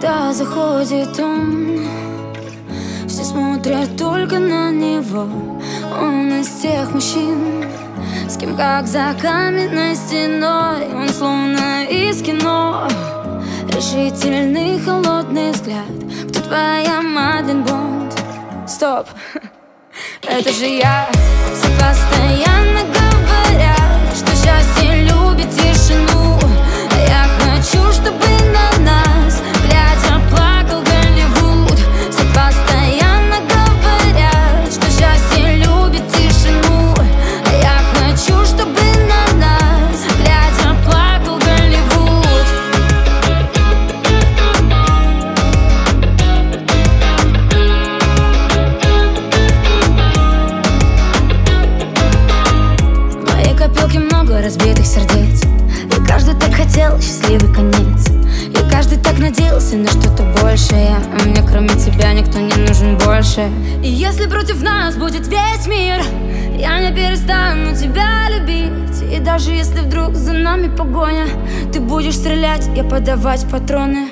Когда заходит он. Все смотрят только на него. Он из тех мужчин С кем как за каменной стеной. Он словно из кино. Решительный холодный взгляд. Кто твоя Мадлен Бонд? Стоп, это же я разбитых сердец. И каждый так хотел счастливый конец. И каждый так надеялся на что-то большее. А мне кроме тебя никто не нужен больше. И если против нас будет весь мир Я не перестану тебя любить. И даже если вдруг за нами погоня Ты будешь стрелять, я подавать патроны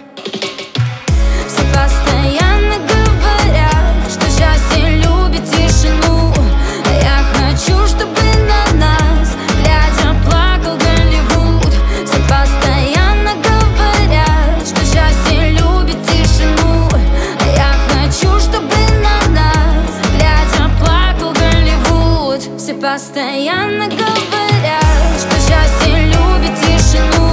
постоянно говорят, что счастье любит тишину.